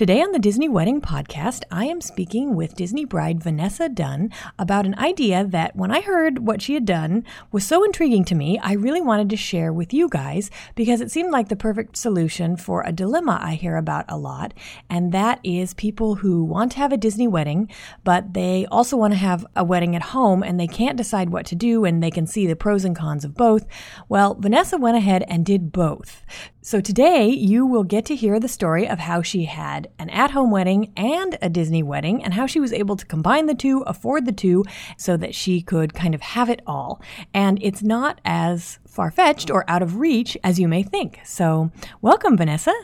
Today on the Disney Wedding Podcast, I am speaking with Disney bride Vanessa Dunn about an idea that, when I heard what she had done, was so intriguing to me, I really wanted to share with you guys because it seemed like the perfect solution for a dilemma I hear about a lot, and that is people who want to have a Disney wedding, but they also want to have a wedding at home and they can't decide what to do and they can see the pros and cons of both. Well, Vanessa went ahead and did both. So today you will get to hear the story of how she had an at home wedding and a Disney wedding and how she was able to combine the two, afford the two, so that she could kind of have it all. And it's not as far fetched or out of reach as you may think. So welcome, Vanessa.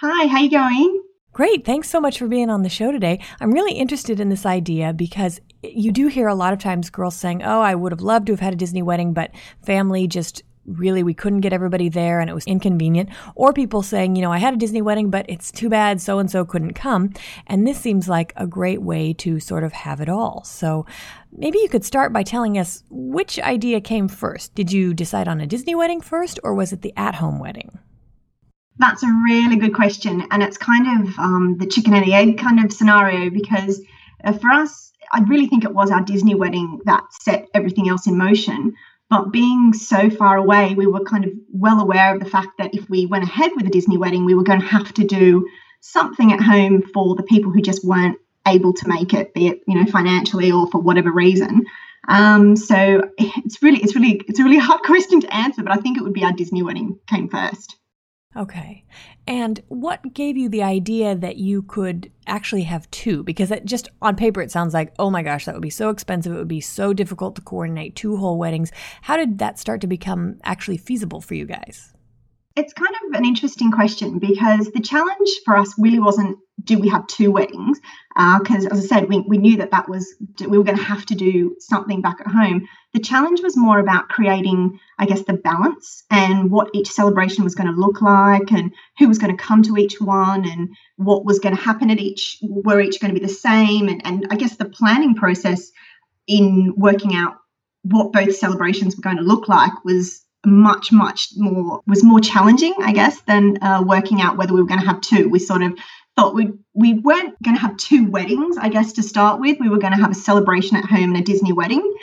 Hi, how you going? Great. Thanks so much for being on the show today. I'm really interested in this idea because you do hear a lot of times girls saying, Oh, I would have loved to have had a Disney wedding, but family just really we couldn't get everybody there and it was inconvenient. Or people saying you know i had a disney wedding but it's too bad so and so couldn't come. And this seems like a great way to sort of have it all. So maybe you could start by telling us which idea came first. Did you decide on a disney wedding first or was it the at-home wedding? That's a really good question. And it's kind of um, the chicken and the egg kind of scenario because uh, for us i really think it was our disney wedding that set everything else in motion but being so far away, we were kind of well aware of the fact that if we went ahead with a Disney wedding, we were going to have to do something at home for the people who just weren't able to make it, be it you know financially or for whatever reason. Um, so it's really, it's really, it's a really hard question to answer, but I think it would be our Disney wedding came first. Okay. And what gave you the idea that you could actually have two? Because it just on paper, it sounds like, oh my gosh, that would be so expensive. It would be so difficult to coordinate two whole weddings. How did that start to become actually feasible for you guys? It's kind of an interesting question because the challenge for us really wasn't do we have two weddings? Because uh, as I said, we, we knew that that was we were going to have to do something back at home. The challenge was more about creating, I guess, the balance and what each celebration was going to look like, and who was going to come to each one, and what was going to happen at each. Were each going to be the same? And and I guess the planning process in working out what both celebrations were going to look like was much much more was more challenging i guess than uh, working out whether we were going to have two we sort of thought we we weren't going to have two weddings i guess to start with. We were going to have a celebration at home and a disney wedding.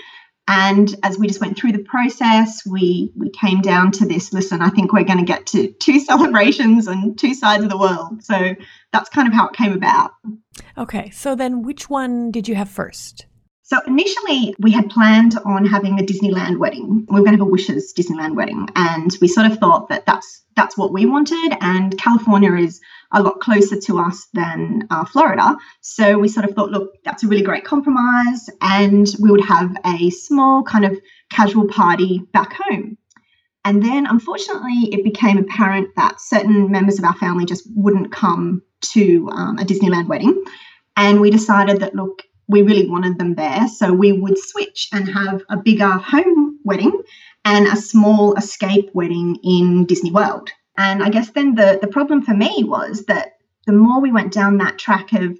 And as we just went through the process we we came down to this listen i think we're going to get to two celebrations and two sides of the world. So that's kind of how it came about. Okay so then which one did you have first? So initially, we had planned on having a Disneyland wedding. We were going to have a wishes Disneyland wedding, and we sort of thought that that's that's what we wanted. And California is a lot closer to us than uh, Florida, so we sort of thought, look, that's a really great compromise, and we would have a small kind of casual party back home. And then, unfortunately, it became apparent that certain members of our family just wouldn't come to um, a Disneyland wedding. And we decided that, look, we really wanted them there. So we would switch and have a bigger home wedding and a small escape wedding in Disney World. And I guess then the, the problem for me was that the more we went down that track of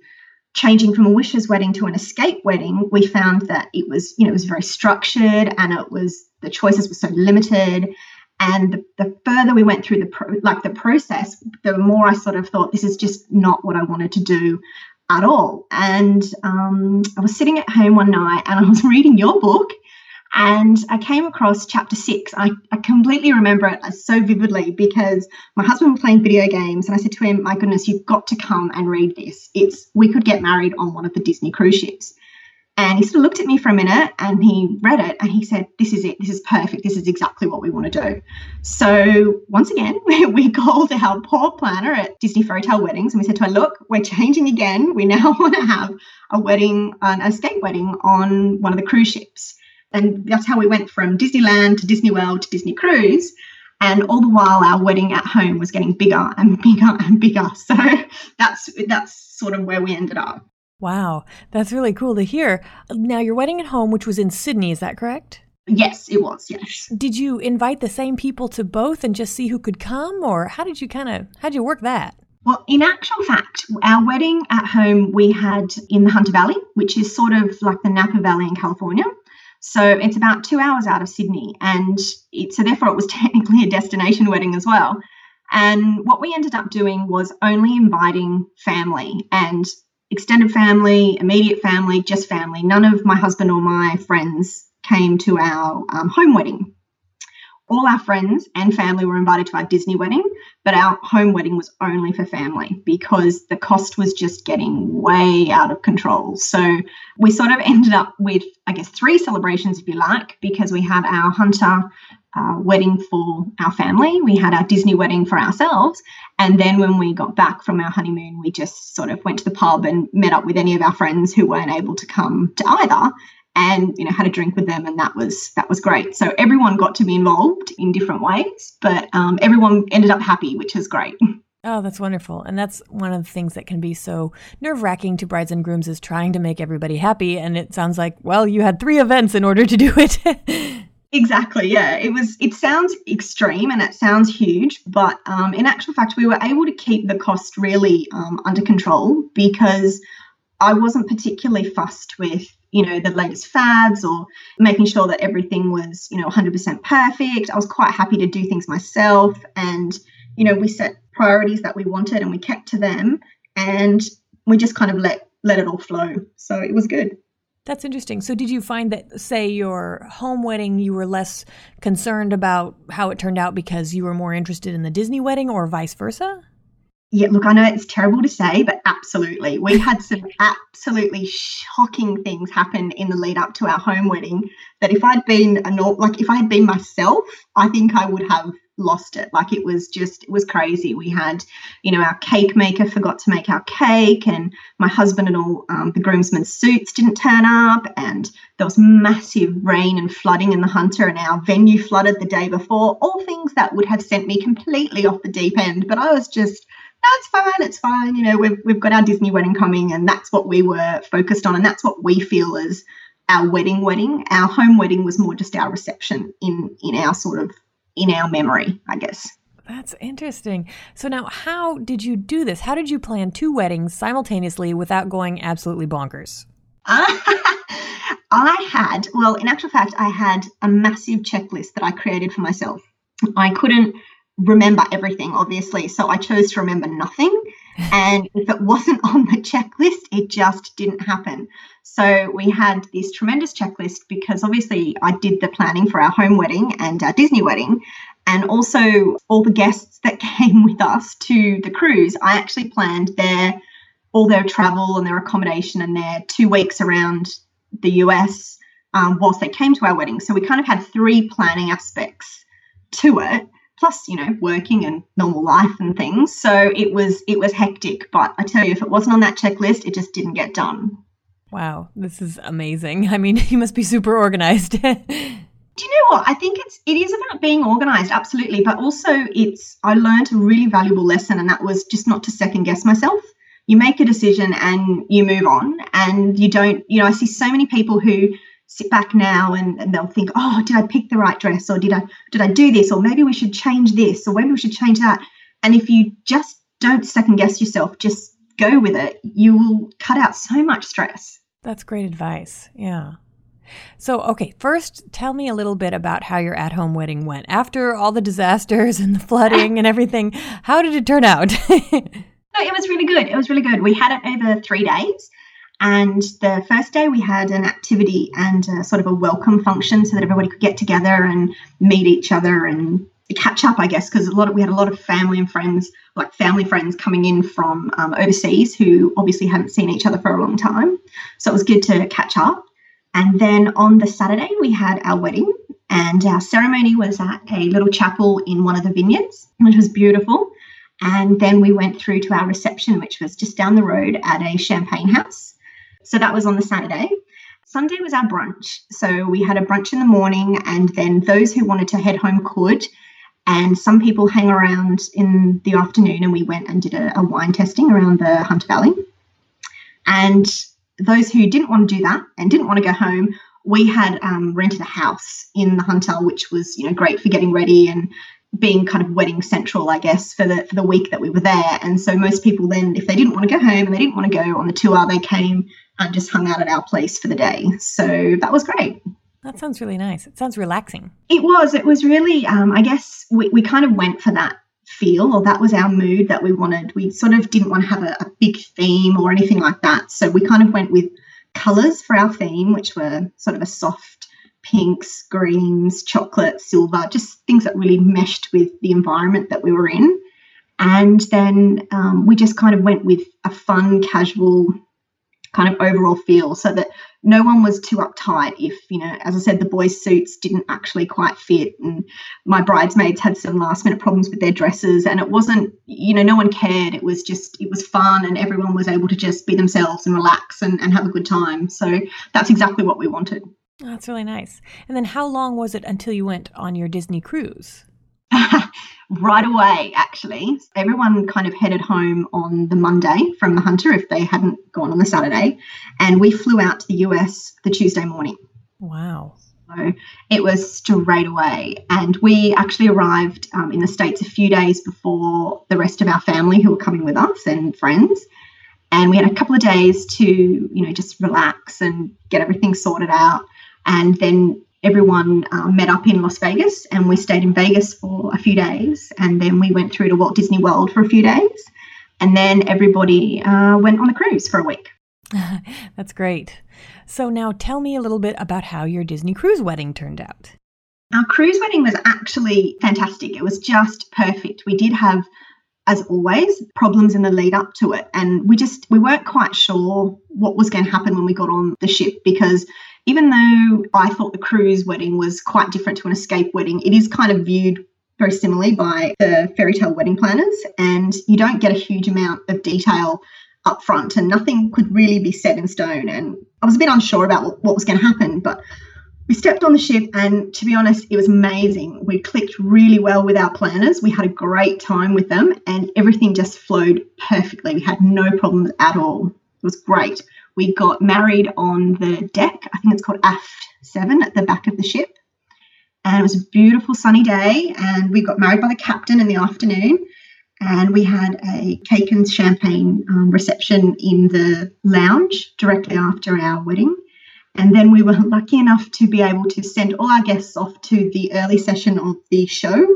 changing from a wishes wedding to an escape wedding, we found that it was, you know, it was very structured and it was the choices were so limited. And the, the further we went through the pro, like the process, the more I sort of thought this is just not what I wanted to do at all. And um, I was sitting at home one night and I was reading your book and I came across chapter six. I, I completely remember it uh, so vividly because my husband was playing video games and I said to him, My goodness, you've got to come and read this. It's we could get married on one of the Disney cruise ships. And he sort of looked at me for a minute and he read it and he said, This is it. This is perfect. This is exactly what we want to do. So, once again, we called our poor planner at Disney Fairy Tale Weddings and we said to her, Look, we're changing again. We now want to have a wedding, an escape wedding on one of the cruise ships. And that's how we went from Disneyland to Disney World to Disney Cruise. And all the while, our wedding at home was getting bigger and bigger and bigger. So that's that's sort of where we ended up. Wow, that's really cool to hear. Now, your wedding at home, which was in Sydney, is that correct? Yes, it was. Yes. Did you invite the same people to both and just see who could come, or how did you kind of how did you work that? Well, in actual fact, our wedding at home we had in the Hunter Valley, which is sort of like the Napa Valley in California. So it's about two hours out of Sydney, and it, so therefore it was technically a destination wedding as well. And what we ended up doing was only inviting family and extended family, immediate family, just family. None of my husband or my friends came to our um, home wedding. All our friends and family were invited to our Disney wedding, but our home wedding was only for family because the cost was just getting way out of control. So we sort of ended up with, I guess, three celebrations, if you like, because we had our Hunter uh, wedding for our family. We had our Disney wedding for ourselves. And then when we got back from our honeymoon, we just sort of went to the pub and met up with any of our friends who weren't able to come to either and you know had a drink with them and that was that was great so everyone got to be involved in different ways but um, everyone ended up happy which is great Oh, that's wonderful. And that's one of the things that can be so nerve wracking to brides and grooms is trying to make everybody happy. And it sounds like, well, you had three events in order to do it. Exactly. Yeah. It was. It sounds extreme and it sounds huge, but um, in actual fact, we were able to keep the cost really um, under control because I wasn't particularly fussed with you know the latest fads or making sure that everything was you know 100% perfect. I was quite happy to do things myself, and you know we set priorities that we wanted and we kept to them, and we just kind of let let it all flow. So it was good. That's interesting. So, did you find that, say, your home wedding, you were less concerned about how it turned out because you were more interested in the Disney wedding, or vice versa? Yeah, look, I know it's terrible to say, but absolutely. We had some absolutely shocking things happen in the lead up to our home wedding that if I'd been a like if I had been myself, I think I would have lost it. Like it was just, it was crazy. We had, you know, our cake maker forgot to make our cake, and my husband and all um, the groomsmen's suits didn't turn up, and there was massive rain and flooding in the Hunter, and our venue flooded the day before. All things that would have sent me completely off the deep end. But I was just, that's fine, it's fine. You know, we've, we've got our Disney wedding coming, and that's what we were focused on, and that's what we feel is our wedding wedding. Our home wedding was more just our reception in in our sort of in our memory, I guess. That's interesting. So now how did you do this? How did you plan two weddings simultaneously without going absolutely bonkers? I had, well, in actual fact, I had a massive checklist that I created for myself. I couldn't remember everything, obviously, so I chose to remember nothing. And if it wasn't on the checklist, it just didn't happen. So we had this tremendous checklist because obviously I did the planning for our home wedding and our Disney wedding. And also all the guests that came with us to the cruise, I actually planned their all their travel and their accommodation and their two weeks around the US um, whilst they came to our wedding. So we kind of had three planning aspects to it plus you know working and normal life and things. So it was it was hectic but i tell you if it wasn't on that checklist it just didn't get done. Wow this is amazing. I mean you must be super organized. Do you know what? I think it's it is about being organized absolutely but also it's i learned a really valuable lesson and that was just not to second guess myself. You make a decision and you move on and you don't you know i see so many people who sit back now and, and they'll think, oh, did I pick the right dress or did I did I do this or maybe we should change this or maybe we should change that. And if you just don't second guess yourself, just go with it, you will cut out so much stress. That's great advice. Yeah. So, okay, first tell me a little bit about how your at home wedding went. After all the disasters and the flooding and everything, how did it turn out? no, it was really good. It was really good. We had it over three days. And the first day we had an activity and a, sort of a welcome function so that everybody could get together and meet each other and catch up, I guess, because a lot of we had a lot of family and friends, like family friends coming in from um, overseas who obviously hadn't seen each other for a long time. So it was good to catch up. And then on the Saturday, we had our wedding, and our ceremony was at a little chapel in one of the vineyards, which was beautiful. And then we went through to our reception, which was just down the road at a champagne house. So that was on the Saturday. Sunday was our brunch. So we had a brunch in the morning, and then those who wanted to head home could. And some people hang around in the afternoon, and we went and did a, a wine testing around the Hunter Valley. And those who didn't want to do that and didn't want to go home, we had um, rented a house in the Hunter, which was you know great for getting ready and being kind of wedding central, I guess, for the for the week that we were there. And so most people then, if they didn't want to go home and they didn't want to go on the tour, they came and just hung out at our place for the day. So that was great. That sounds really nice. It sounds relaxing. It was. It was really. Um, I guess we we kind of went for that feel or that was our mood that we wanted. We sort of didn't want to have a, a big theme or anything like that. So we kind of went with colors for our theme, which were sort of a soft pinks, greens, chocolate, silver, just things that really meshed with the environment that we were in. And then um, we just kind of went with a fun, casual kind of overall feel so that no one was too uptight if you know as i said the boys suits didn't actually quite fit and my bridesmaids had some last minute problems with their dresses and it wasn't you know no one cared. It was just it was fun and everyone was able to just be themselves and relax and, and have a good time. So that's exactly what we wanted. That's really nice. And then how long was it until you went on your disney cruise right away, actually. Everyone kind of headed home on the Monday from the Hunter if they hadn't gone on the Saturday. And we flew out to the US the Tuesday morning. Wow. So it was straight away. And we actually arrived um, in the States a few days before the rest of our family who were coming with us and friends. And we had a couple of days to, you know, just relax and get everything sorted out. And then everyone um, met up in Las Vegas and we stayed in Vegas for a few days. And then we went through to Walt Disney World for a few days. And then everybody uh, went on a cruise for a week. That's great. So now tell me a little bit about how your Disney cruise wedding turned out. Our cruise wedding was actually fantastic. It was just perfect. We did have as always problems in the lead up to it and we just we weren't quite sure what was going to happen when we got on the ship because even though I thought the cruise wedding was quite different to an escape wedding, it is kind of viewed very similarly by the fairy tale wedding planners, and you don't get a huge amount of detail up front, and nothing could really be set in stone. And I was a bit unsure about what, was going to happen, but we stepped on the ship, and to be honest, it was amazing. We clicked really well with our planners. We had a great time with them, and everything just flowed perfectly. We had no problems at all. It was great. We got married on the deck. I think it's called Aft 7 at the back of the ship. And it was a beautiful sunny day. And we got married by the captain in the afternoon. And we had a cake and champagne um, reception in the lounge directly after our wedding. And then we were lucky enough to be able to send all our guests off to the early session of the show.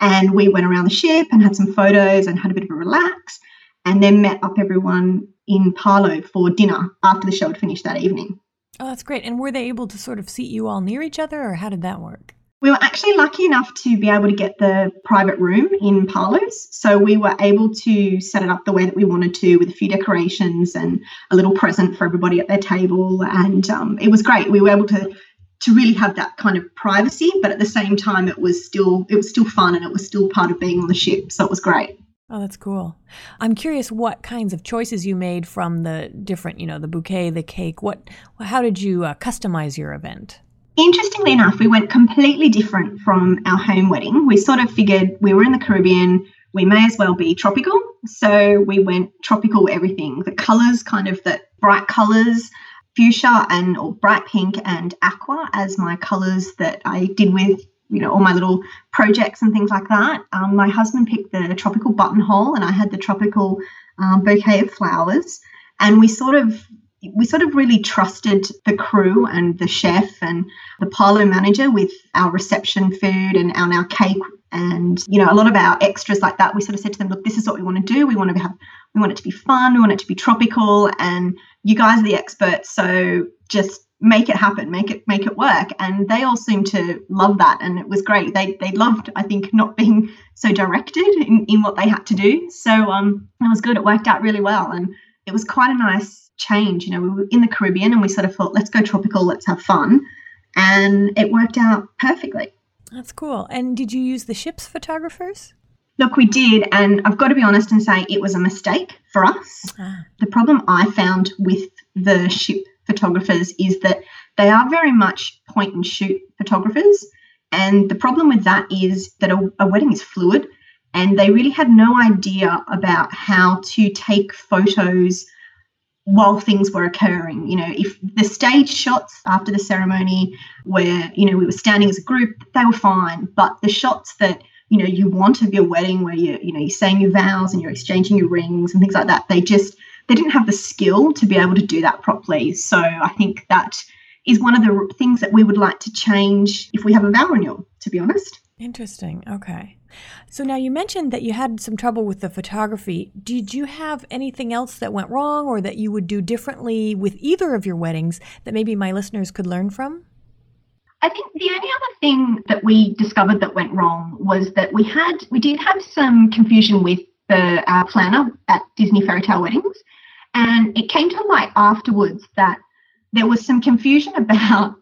And we went around the ship and had some photos and had a bit of a relax and then met up everyone in Palo for dinner after the show had finished that evening. Oh, that's great. And were they able to sort of seat you all near each other, or how did that work? We were actually lucky enough to be able to get the private room in Palo's. So we were able to set it up the way that we wanted to with a few decorations and a little present for everybody at their table. And um, it was great. We were able to to really have that kind of privacy, but at the same time it was still it was still fun and it was still part of being on the ship. So it was great. Oh, that's cool. I'm curious what kinds of choices you made from the different, you know, the bouquet, the cake. What, how did you uh, customize your event? Interestingly enough, we went completely different from our home wedding. We sort of figured we were in the Caribbean, we may as well be tropical. So we went tropical everything. The colors, kind of the bright colors, fuchsia and or bright pink and aqua as my colors that I did with you know all my little projects and things like that. Um, my husband picked the tropical buttonhole, and I had the tropical um, bouquet of flowers. And we sort of we sort of really trusted the crew and the chef and the Palo manager with our reception food and our, our cake and you know a lot of our extras like that. We sort of said to them, look, this is what we want to do. We want to have we want it to be fun. We want it to be tropical, and you guys are the experts. So just make it happen, make it make it work. And they all seemed to love that, and it was great. They they loved, I think, not being so directed in, in what they had to do. So um, it was good. It worked out really well, and it was quite a nice change. You know, we were in the Caribbean and we sort of thought, let's go tropical, let's have fun. And it worked out perfectly. That's cool. And did you use the ship's photographers? Look, we did, and I've got to be honest and say it was a mistake for us. Ah. The problem I found with the ship photographers is that they are very much point and shoot photographers. And the problem with that is that a, a wedding is fluid, and they really had no idea about how to take photos while things were occurring. You know, if the stage shots after the ceremony where, you know, we were standing as a group, they were fine. But the shots that you know you want of your wedding where you you know you're saying your vows and you're exchanging your rings and things like that they just they didn't have the skill to be able to do that properly. So i think that is one of the things that we would like to change if we have a vow renewal to be honest. Interesting. Okay. So now you mentioned that you had some trouble with the photography. Did you have anything else that went wrong or that you would do differently with either of your weddings that maybe my listeners could learn from? I think the only other thing that we discovered that went wrong was that we had we did have some confusion with the our planner at Disney Fairy Tale Weddings, and it came to light afterwards that there was some confusion about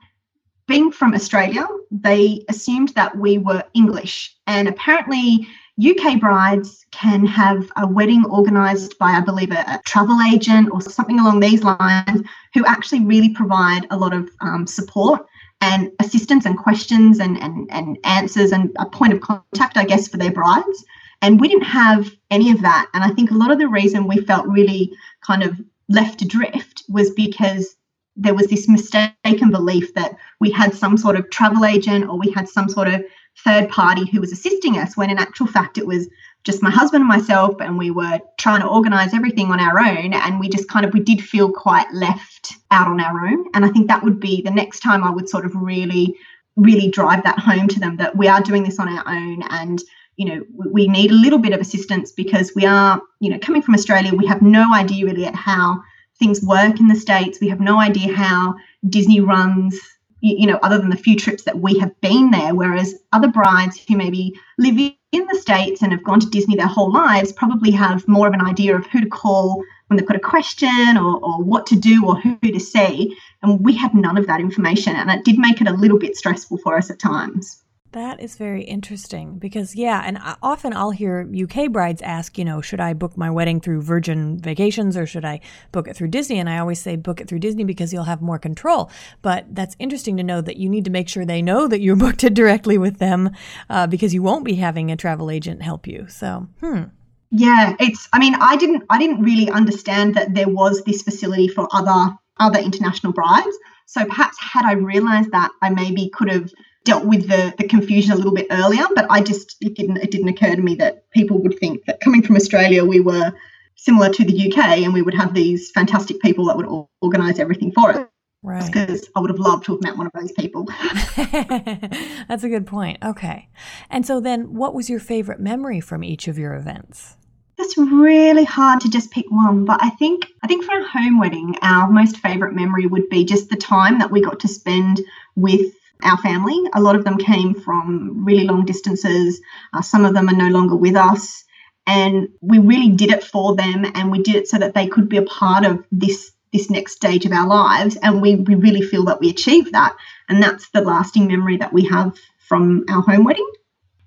being from Australia. They assumed that we were English, and apparently UK brides can have a wedding organised by, I believe, a, a, travel agent or something along these lines, who actually really provide a lot of um, support and assistance and questions and, and, and answers and a point of contact, I guess, for their brides. And we didn't have any of that. And I think a lot of the reason we felt really kind of left adrift was because there was this mistaken belief that we had some sort of travel agent or we had some sort of third party who was assisting us, when in actual fact it was just my husband and myself and we were trying to organize everything on our own and we just kind of we did feel quite left out on our own. And i think that would be the next time i would sort of really really drive that home to them that we are doing this on our own and you know we need a little bit of assistance because we are you know coming from australia we have no idea really at how things work in the states we have no idea how disney runs you know other than the few trips that we have been there whereas other brides who maybe live in the States and have gone to Disney their whole lives probably have more of an idea of who to call when they've got a question or, or what to do or who to see. And we had none of that information. And it did make it a little bit stressful for us at times. That is very interesting because, yeah, and often I'll hear UK brides ask, you know, should I book my wedding through Virgin Vacations or should I book it through Disney? And I always say book it through Disney because you'll have more control. But that's interesting to know that you need to make sure they know that you booked it directly with them uh, because you won't be having a travel agent help you. So, hmm. Yeah, it's. I mean, I didn't. I didn't really understand that there was this facility for other other international brides. So perhaps had I realised that, I maybe could have dealt with the, the confusion a little bit earlier, but I just it didn't it didn't occur to me that people would think that coming from Australia we were similar to the UK and we would have these fantastic people that would organise everything for us. Right. Because I would have loved to have met one of those people. That's a good point. Okay. And so then what was your favorite memory from each of your events? That's really hard to just pick one, but I think I think for a home wedding, our most favorite memory would be just the time that we got to spend with our family. A lot of them came from really long distances. Uh, some of them are no longer with us. And we really did it for them and we did it so that they could be a part of this this next stage of our lives. And we, we really feel that we achieved that. And that's the lasting memory that we have from our home wedding.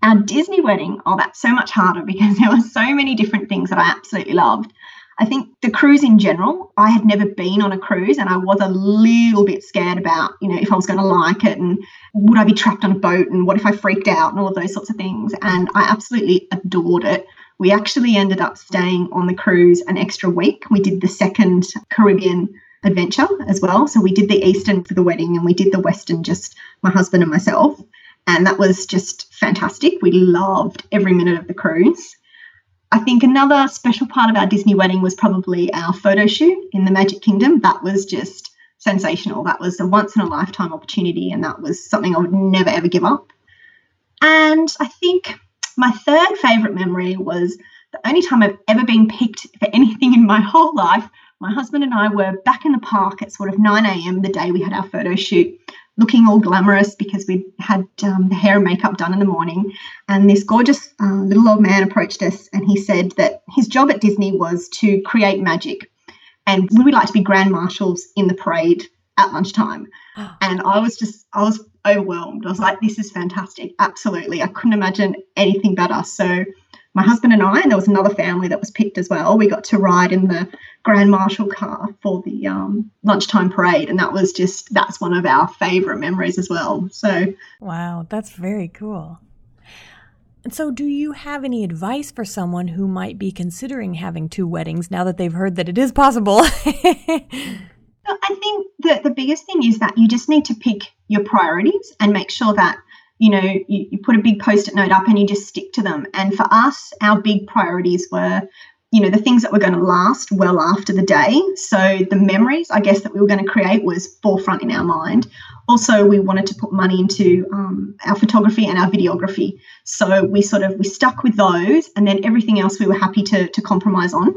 Our Disney wedding, oh, that's so much harder because there were so many different things that I absolutely loved. I think the cruise in general, I had never been on a cruise and I was a little bit scared about, you know, if I was going to like it and would I be trapped on a boat and what if I freaked out and all of those sorts of things. And I absolutely adored it. We actually ended up staying on the cruise an extra week. We did the second Caribbean adventure as well. So we did the Eastern for the wedding and we did the Western just my husband and myself. And that was just fantastic. We loved every minute of the cruise. I think another special part of our Disney wedding was probably our photo shoot in the Magic Kingdom. That was just sensational. That was a once in a lifetime opportunity, and that was something I would never ever give up. And I think my third favorite memory was the only time I've ever been picked for anything in my whole life. My husband and I were back in the park at sort of 9 a.m. the day we had our photo shoot looking all glamorous because we had um, the hair and makeup done in the morning. And this gorgeous uh, little old man approached us and he said that his job at Disney was to create magic. and we like to be grand marshals in the parade at lunchtime. And I was just, I was overwhelmed. I was like, this is fantastic. Absolutely. I couldn't imagine anything better. So my husband and I, and there was another family that was picked as well. We got to ride in the Grand Marshal car for the um, lunchtime parade, and that was just that's one of our favourite memories as well. So, wow, that's very cool. And so, do you have any advice for someone who might be considering having two weddings now that they've heard that it is possible? I think that the biggest thing is that you just need to pick your priorities and make sure that you know you, you put a big post-it note up and you just stick to them. And for us, our big priorities were you know the things that were going to last well after the day so the memories i guess that we were going to create was forefront in our mind also we wanted to put money into um, our photography and our videography so we sort of we stuck with those and then everything else we were happy to, to compromise on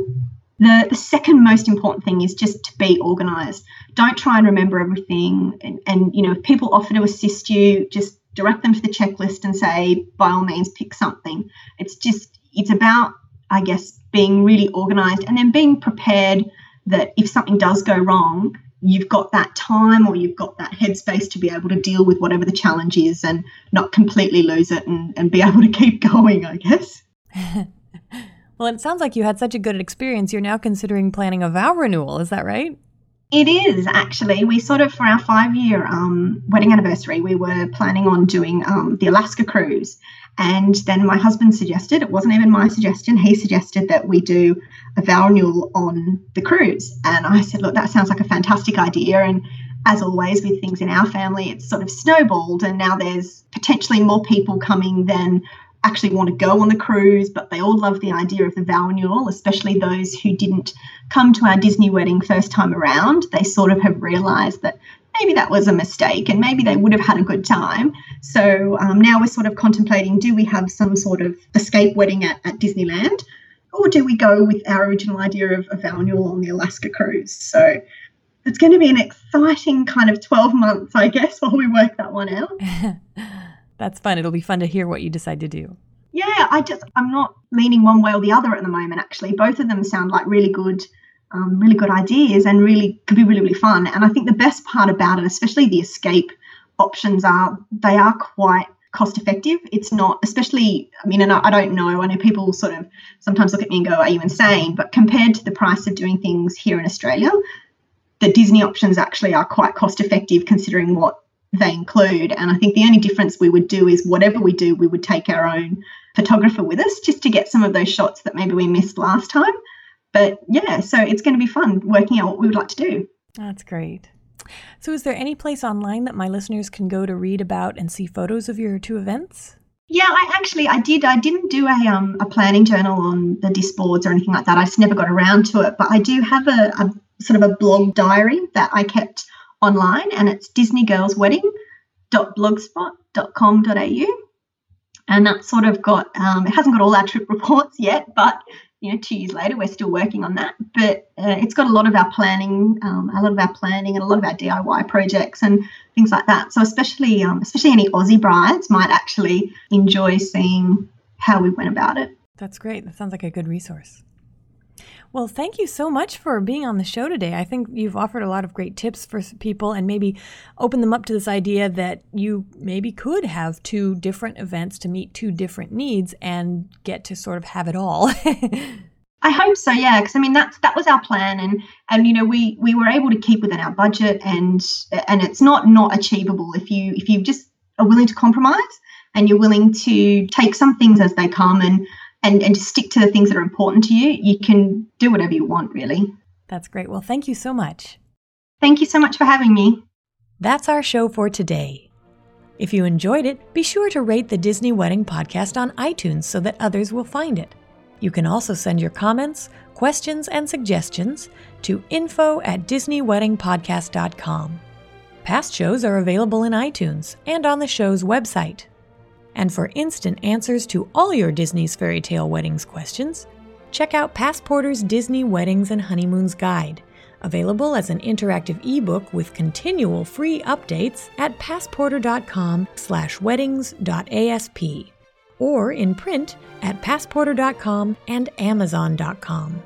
the, the second most important thing is just to be organized. Don't try and remember everything. And, and, you know, if people offer to assist you, just direct them to the checklist and say, by all means, pick something. It's just, it's about, I guess, being really organized and then being prepared that if something does go wrong, you've got that time or you've got that headspace to be able to deal with whatever the challenge is and not completely lose it and, and be able to keep going, I guess. Well, it sounds like you had such a good experience. You're now considering planning a vow renewal. Is that right? It is actually. We sort of, for our five year um, wedding anniversary, we were planning on doing um, the Alaska cruise. And then my husband suggested, it wasn't even my suggestion, he suggested that we do a vow renewal on the cruise. And I said, look, that sounds like a fantastic idea. And as always with things in our family, it's sort of snowballed. And now there's potentially more people coming than actually want to go on the cruise, but they all love the idea of the vow renewal, especially those who didn't come to our Disney wedding first time around. They sort of have realized that maybe that was a mistake and maybe they would have had a good time. So um, now we're sort of contemplating do we have some sort of escape wedding at, at Disneyland? Or do we go with our original idea of a vow renewal on the Alaska cruise? So it's going to be an exciting kind of 12 months, I guess, while we work that one out. That's fun. It'll be fun to hear what you decide to do. Yeah, I just I'm not leaning one way or the other at the moment. Actually, both of them sound like really good, um, really good ideas, and really could be really really fun. And I think the best part about it, especially the escape options, are they are quite cost effective. It's not, especially, I mean, and I, I, don't know, I know people sort of sometimes look at me and go, Are you insane? But compared to the price of doing things here in Australia, the Disney options actually are quite cost effective considering what they include. And I think the only difference we would do is whatever we do, we would take our own photographer with us just to get some of those shots that maybe we missed last time. But yeah, so it's going to be fun working out what we would like to do. That's great. So, is there any place online that my listeners can go to read about and see photos of your two events? Yeah, I actually I did. I didn't do a um a planning journal on the DIS boards or anything like that. I just never got around to it. But I do have a, a sort of a blog diary that I kept online and it's disneygirlswedding.blogspot.com.au. And that's sort of got, um, it hasn't got all our trip reports yet, but you know, two years later, we're still working on that. But uh, it's got a lot of our planning, um, a lot of our planning, and a lot of our DIY projects and things like that. So especially, um, especially any Aussie brides might actually enjoy seeing how we went about it. That's great. That sounds like a good resource. Well, thank you so much for being on the show today. I think you've offered a lot of great tips for people and maybe open them up to this idea that you maybe could have two different events to meet two different needs and get to sort of have it all. I hope so, yeah. Because I mean, that's that was our plan, and and you know, we we were able to keep within our budget, and and it's not not achievable if you if you just are willing to compromise and you're willing to take some things as they come and and, and just stick to the things that are important to you, you can do whatever you want, really. That's great. Well, thank you so much. Thank you so much for having me. That's our show for today. If you enjoyed it, be sure to rate the Disney Wedding Podcast on iTunes so that others will find it. You can also send your comments, questions, and suggestions to info at DisneyWeddingPodcast.com. Past shows are available in iTunes and on the show's website. And for instant answers to all your Disney's Fairy Tale Weddings questions, check out Passporter's Disney Weddings and Honeymoons Guide, available as an interactive ebook with continual free updates at passporter.com/weddings.asp or in print at passporter.com and amazon.com.